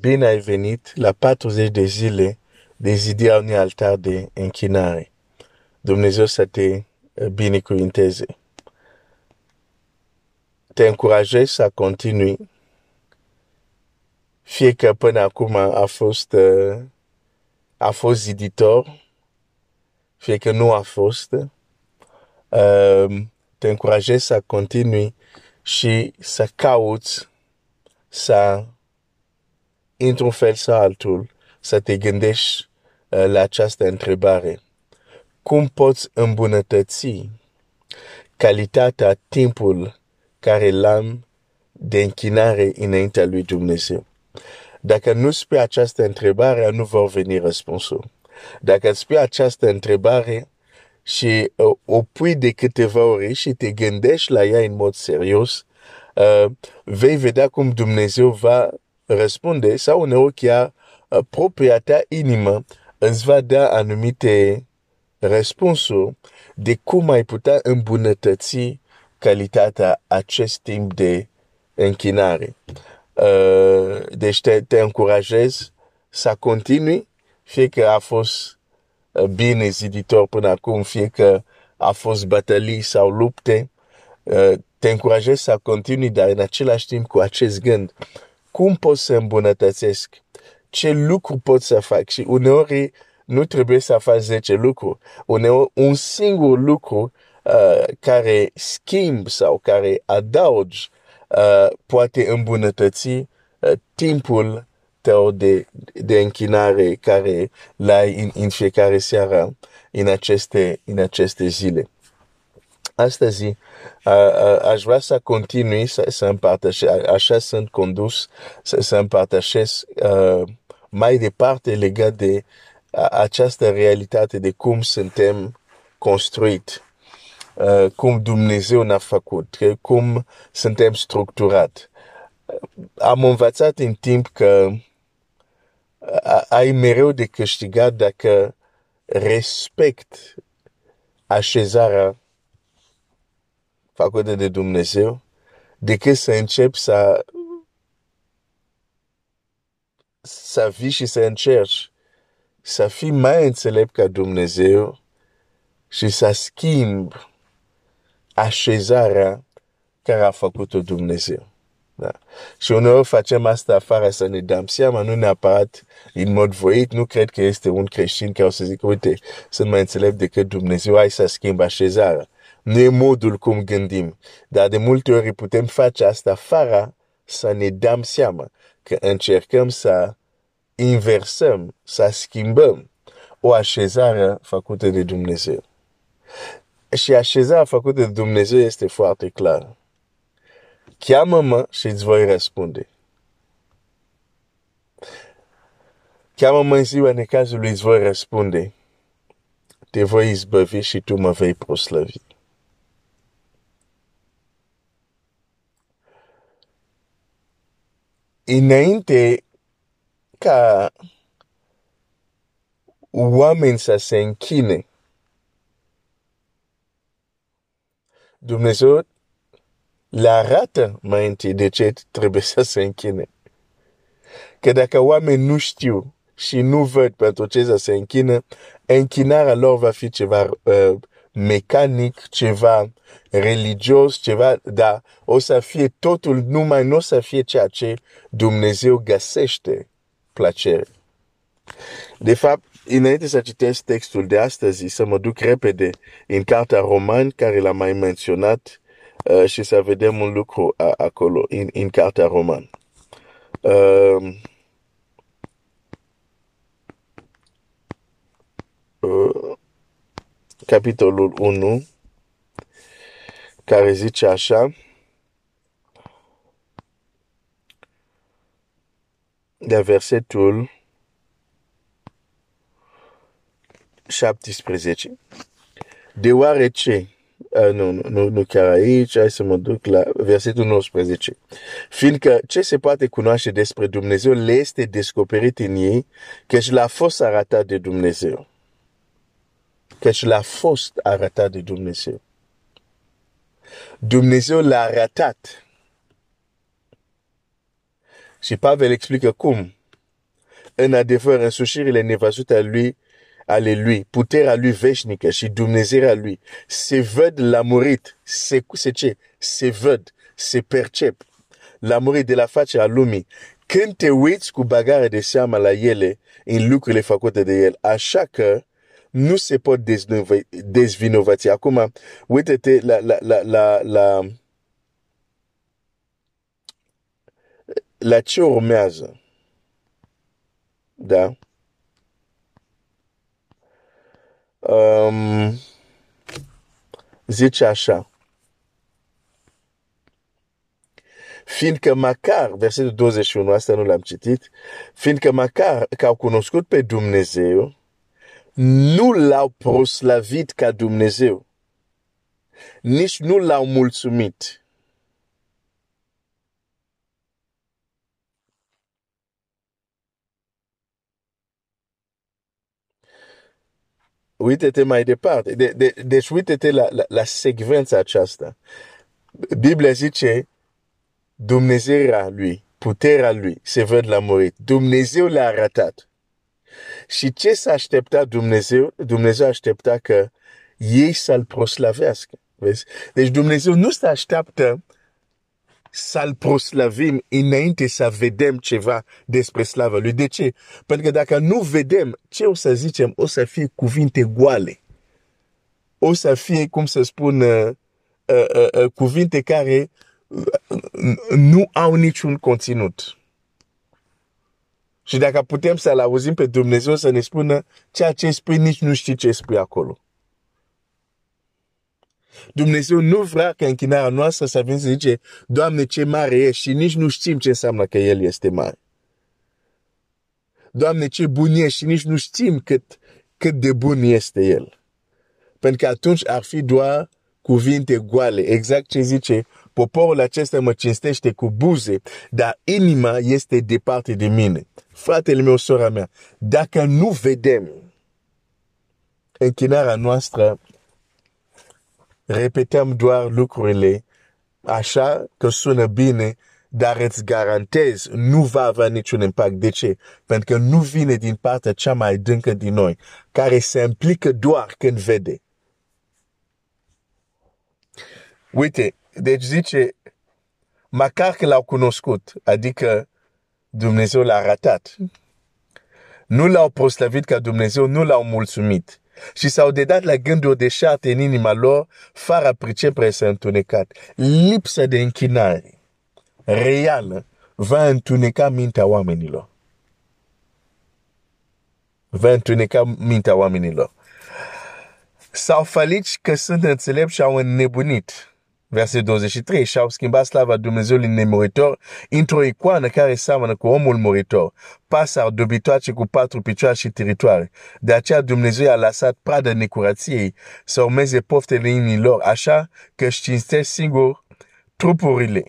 bine ai venit la 40 de zile de zidirea unui altar de închinare. Dumnezeu să te binecuvinteze. Te încurajez să continui, fie că până acum a fost, a fost ziditor, fie că nu a fost, te încurajez să continui și să cauți să, într-un fel sau altul, să te gândești uh, la această întrebare. Cum poți îmbunătăți calitatea timpul care l-am de închinare înaintea lui Dumnezeu? Dacă nu spui această întrebare, nu vor veni răspunsul. Dacă spui această întrebare și uh, o pui de câteva ori și te gândești la ea în mod serios, uh, vei vedea cum Dumnezeu va răspunde sau uneori chiar uh, propria ta inimă îți va da anumite răspunsuri de cum ai putea îmbunătăți calitatea acest timp de închinare. Uh, deci te, te încurajez să continui, fie că a fost uh, bine ziditor până acum, fie că a fost bătălii sau lupte, uh, te încurajez să continui, dar în același timp cu acest gând, cum pot să îmbunătățesc? Ce lucru pot să fac? Și uneori nu trebuie să faci 10 lucruri. Uneori un singur lucru uh, care schimb sau care adaugi uh, poate îmbunătăți uh, timpul tău de, de închinare care l-ai în, în fiecare seară în aceste, în aceste zile. Astăzi aș vrea să continui să, să împărtășesc, așa sunt condus, să, să împărtășesc uh, mai departe legat de această realitate de cum suntem construit, uh, cum Dumnezeu ne-a făcut, cum suntem structurat. Am învățat în timp că ai mereu de câștigat dacă respect așezarea făcută de Dumnezeu, decât să încep să să vii și să încerci să fii mai înțelept ca Dumnezeu și să schimb așezarea care a făcut-o Dumnezeu. Da. Și uneori facem asta afară să ne dăm seama, nu neapărat în mod voit, nu cred că este un creștin care o să zică, uite, sunt mai înțelept decât Dumnezeu, hai să schimb așezarea. Nu e modul cum gândim, dar de multe ori putem face asta fără să ne dăm seama că încercăm să inversăm, să schimbăm o așezare făcută de Dumnezeu. Și așezarea făcută de Dumnezeu este foarte clară. Cheamă-mă și îți voi răspunde. Cheamă-mă în ziua necazului îți voi răspunde. Te voi izbăvi și tu mă vei proslăvi. Înainte ca oameni să se închine, Dumnezeu le arată mai întâi de ce trebuie să se închine. Că dacă oameni nu știu și nu văd pentru ce să se închină, închinarea lor va fi ceva uh, mecanic, ceva religios, ceva, dar o să fie totul numai, nu o să fie ceea ce Dumnezeu găsește plăcere. De fapt, înainte să citesc textul de astăzi, să mă duc repede în cartea Roman, care l-am mai menționat, uh, și să vedem un lucru acolo, în, în cartea Roman. Uh, uh, capitolul 1, care zice așa, de versetul 17. Deoarece, uh, nu, nu, nu chiar aici, hai să mă duc la versetul 19. Fiindcă ce se poate cunoaște despre Dumnezeu le este descoperit în ei, căci l-a fost arătat de Dumnezeu. Căci l-a fost arătat de Dumnezeu. Dumnezeu l-a arătat. Și Pavel explică cum în adevăr însușirile nevăzute a lui, ale lui, puterea lui veșnică și Dumnezeirea lui se văd la murit, se, se ce? Se văd, se percep. La murit de la facerea lumii. Când te uiți cu bagare de seama la ele, în lucrurile făcute de el, așa că nu se pot dezvinovăți. Acum, uite-te la, la, la, la, la, la ce urmează. Da? Um, zice așa. Fiindcă măcar, versetul 21, asta nu l-am citit, fiindcă măcar că au cunoscut pe Dumnezeu, nu l-au proslavit ca Dumnezeu, nici nu l-au mulțumit. Uite-te mai departe. De, de, deci uite-te la, la, la secvența aceasta. Biblia zice Dumnezeirea lui, puterea lui se văd la murit. Dumnezeu le-a arătat. Și ce s-a aștepta Dumnezeu? Dumnezeu aștepta că ei să-L proslavească. Vezi? Deci Dumnezeu nu se așteaptă să-L proslavim înainte să vedem ceva despre slava Lui. De ce? Pentru că dacă nu vedem, ce o să zicem? O să fie cuvinte goale. O să fie, cum să spun, uh, uh, uh, uh cuvinte care uh, nu au niciun conținut. Și dacă putem să-L auzim pe Dumnezeu să ne spună ceea ce spui, nici nu știi ce spui acolo. Dumnezeu nu vrea ca închinarea noastră să vină să zice, Doamne, ce mare e și nici nu știm ce înseamnă că El este mare. Doamne, ce bun e și nici nu știm cât, cât de bun este El. Pentru că atunci ar fi doar cuvinte goale, exact ce zice, poporul acesta mă cinstește cu buze, dar inima este departe de mine. Fratele meu, sora mea, dacă nu vedem închinarea noastră repetăm doar lucrurile așa că sună bine, dar îți garantez, nu va avea niciun impact. De ce? Pentru că nu vine din partea cea mai dâncă din noi, care se implică doar când vede. Uite, deci zice, măcar că l-au cunoscut, adică Dumnezeu l-a ratat. Nu l-au proslăvit ca Dumnezeu, nu l-au mulțumit și s-au dedat la gânduri de șarte în inima lor, fără pricepere să întunecat. Lipsa de închinare reală va întuneca mintea oamenilor. Va întuneca mintea oamenilor. S-au falit că sunt înțelepți și au înnebunit verset 23, și-au schimbat slava Dumnezeului nemuritor într-o icoană care seamănă cu omul muritor, pasar dobitoace cu patru picioare și teritoare. De aceea Dumnezeu a lăsat pradă necurației să urmeze poftele inimilor, așa că își cinstesc singur trupurile.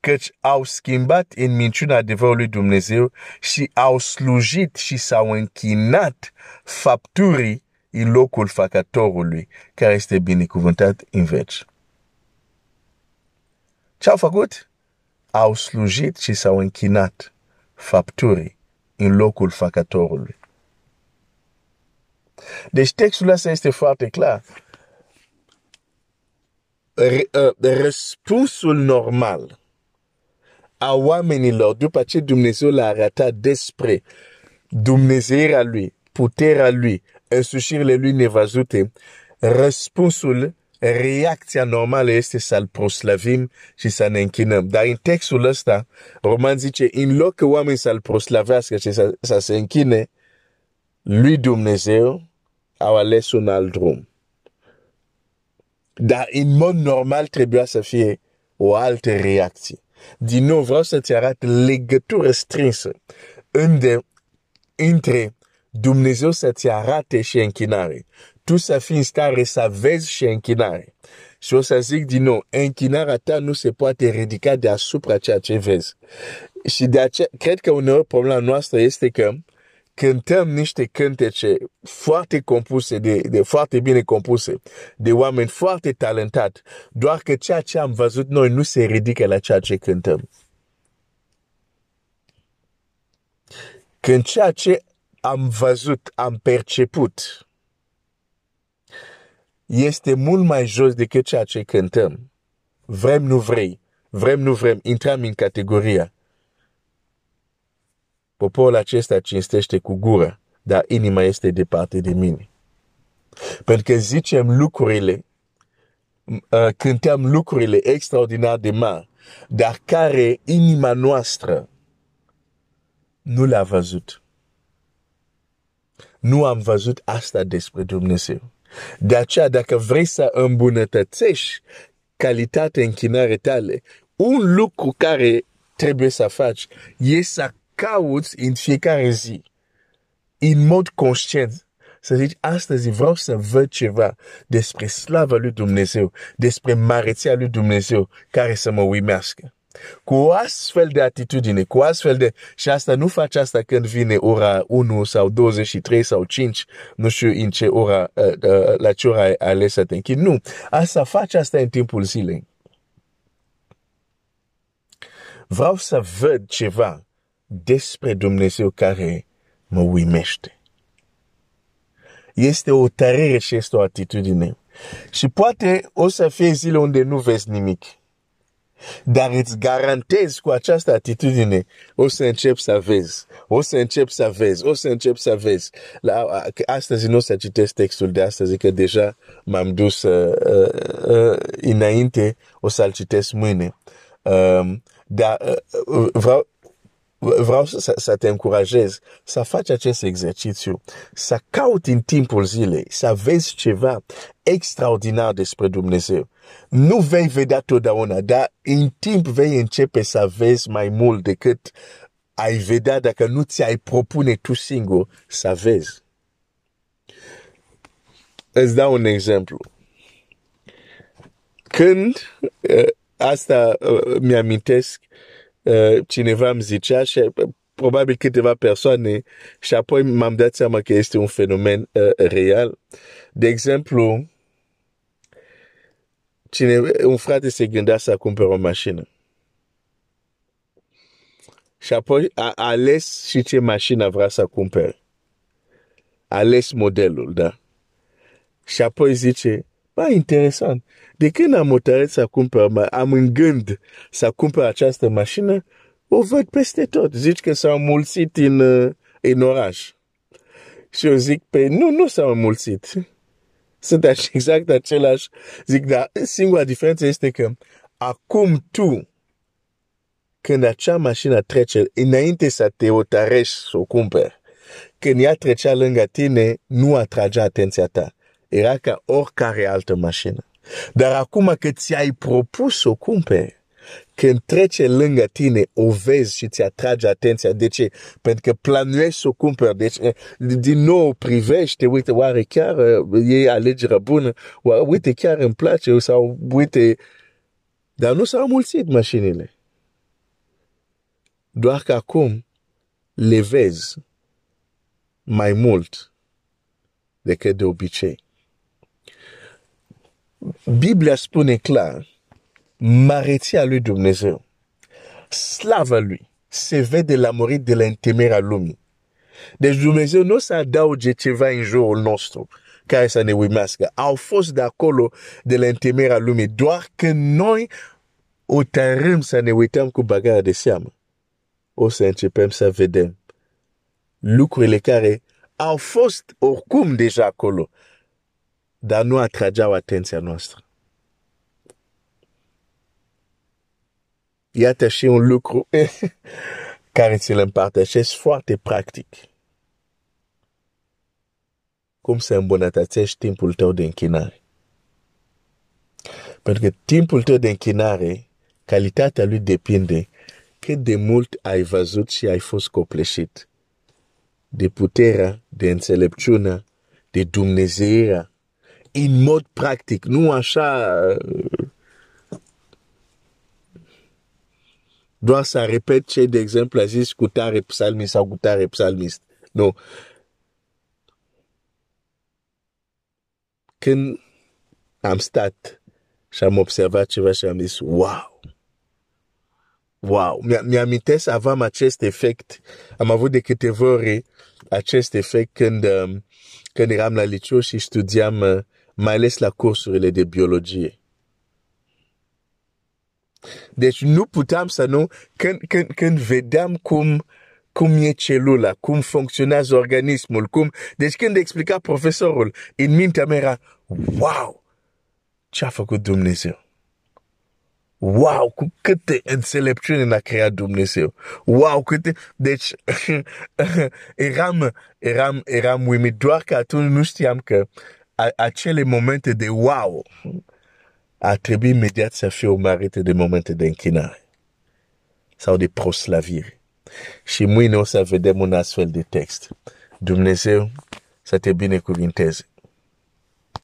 Căci au schimbat în minciuna adevărului Dumnezeu și au slujit și s-au închinat fapturii în locul făcătorului care este binecuvântat în veci. Ce au făcut? Au slujit și s-au închinat fapturii în locul făcătorului. Deci textul ăsta este foarte clar. Ă, răspunsul normal a oamenilor după ce Dumnezeu l-a arătat despre Dumnezeirea lui, puterea lui, însușirile lui nevăzute, răspunsul, reacția normală este să-L proslavim și să ne închinăm. Dar în textul ăsta, Roman zice, în loc că oamenii să-L proslavească și să, să se închine, lui Dumnezeu au ales un alt drum. Dar în mod normal trebuia să fie o altă reacție. Din nou vreau să-ți arăt legătură strânsă între, între Dumnezeu să-ți arate și închinare. Tu să fii în stare să vezi și închinare. Și o să zic din nou, închinarea ta nu se poate ridica deasupra ceea ce vezi. Și de aceea, cred că uneori problema noastră este că cântăm niște cântece foarte compuse, de, de foarte bine compuse, de oameni foarte talentați, doar că ceea ce am văzut noi nu se ridică la ceea ce cântăm. când ceea ce am văzut, am perceput, este mult mai jos decât ceea ce cântăm, vrem, nu vrei, vrem, nu vrem, intrăm în categoria. Poporul acesta cinstește cu gura, dar inima este departe de mine. Pentru că zicem lucrurile, uh, cântăm lucrurile extraordinar de mari, dar care inima noastră nu l-a văzut. Nu am văzut asta despre Dumnezeu. De aceea, dacă vrei să îmbunătățești calitatea închinare tale, un lucru care trebuie să faci e să cauți în fiecare zi, în mod conștient, să zici, astăzi vreau să văd ceva despre slava lui Dumnezeu, despre mareția lui Dumnezeu care să mă uimească. Cu o astfel de atitudine, cu astfel de... Și asta nu faci asta când vine ora 1 sau 23 sau 5, nu știu în ce ora, uh, uh, la ce ora ai ales să te închid. Nu, asta faci asta în timpul zilei. Vreau să văd ceva despre Dumnezeu care mă uimește. Este o tărere și este o atitudine. Și poate o să fie zile unde nu vezi nimic. Dar îți garantez cu această atitudine, o să încep să vezi, o să încep să vezi, o să încep să vezi. La, astăzi nu o să citesc textul de astăzi, că deja m-am dus uh, uh, uh, înainte, o să-l citesc mâine. Uh, dar uh, uh, vreau, vreau să, să te încurajez să faci acest exercițiu, să cauți în timpul zilei, să vezi ceva extraordinar despre Dumnezeu. Nu vei vedea totdeauna, dar în timp vei începe să vezi mai mult decât ai vedea dacă nu ți-ai propune tu singur să vezi. Îți dau un exemplu. Când uh, asta uh, mi-amintesc, uh, cineva îmi zicea și probabil câteva persoane și apoi m-am dat seama că este un fenomen uh, real. De exemplu, cine, un frate se gândea să cumpere o mașină. Și apoi a ales și ce mașină vrea să cumpere. A ales modelul, da. Și apoi zice, ba, interesant, de când am hotărât să cumpăr, am în gând să cumpăr această mașină, o văd peste tot. Zici că s-au mulțit în, în oraș. Și eu zic, pe nu, nu s-au mulțit sunt exact același. Zic, dar singura diferență este că acum tu, când acea mașină trece, înainte să te otarești să o cumperi, când ea trecea lângă tine, nu atragea atenția ta. Era ca oricare altă mașină. Dar acum că ți-ai propus să o cumperi, când trece lângă tine, o vezi și ți atrage atenția. De ce? Pentru că planuiești să o cumperi. Deci, eh, din nou, privește, uite, oare chiar eh, e alegerea bună? Uite, chiar îmi place? Sau, uite, dar nu s-au mulțit mașinile. Doar că acum le vezi mai mult decât de obicei. Biblia spune clar mareția lui Dumnezeu, slava lui, se vede la murit de la întemerea lumii. Deci Dumnezeu nu o să adauge ceva în jurul nostru care să ne uimească. Au fost de acolo de la întemerea lumii, doar că noi o tărâm să ne uităm cu bagarea de seamă. O să începem să vedem lucrurile care au fost oricum deja acolo, dar nu atrageau atenția noastră. iată și un lucru care ți-l împărtășesc foarte practic. Cum să îmbunătățești timpul tău de închinare. Pentru că timpul tău de închinare, calitatea lui depinde cât de mult ai văzut și ai fost copleșit de puterea, de înțelepciunea, de Dumnezeirea, în mod practic, nu așa doar să repet ce, de exemplu, a zis cu tare psalmist sau cu tare psalmist. Nu. Când am stat și am observat ceva și am zis, wow! wow, mi-amintesc, aveam acest efect, am avut de câteva ori acest efect când, um, când eram la liceu și studiam uh, mai ales la cursurile de biologie. Deci nu puteam să nu, când, când, când vedeam cum, cum e celula, cum funcționează organismul, cum... Deci când explica profesorul, în mintea mea era, wow, ce a făcut Dumnezeu? Wow, cu câte înțelepciune n-a creat Dumnezeu. Wow, câte... Deci, eram, eram, eram uimit, doar că atunci nu știam că a, acele momente de wow ar trebui imediat să fie urmărite de momente de închinare sau de proslavire. Și mâine o să vedem un astfel de text. Dumnezeu să te binecuvinteze.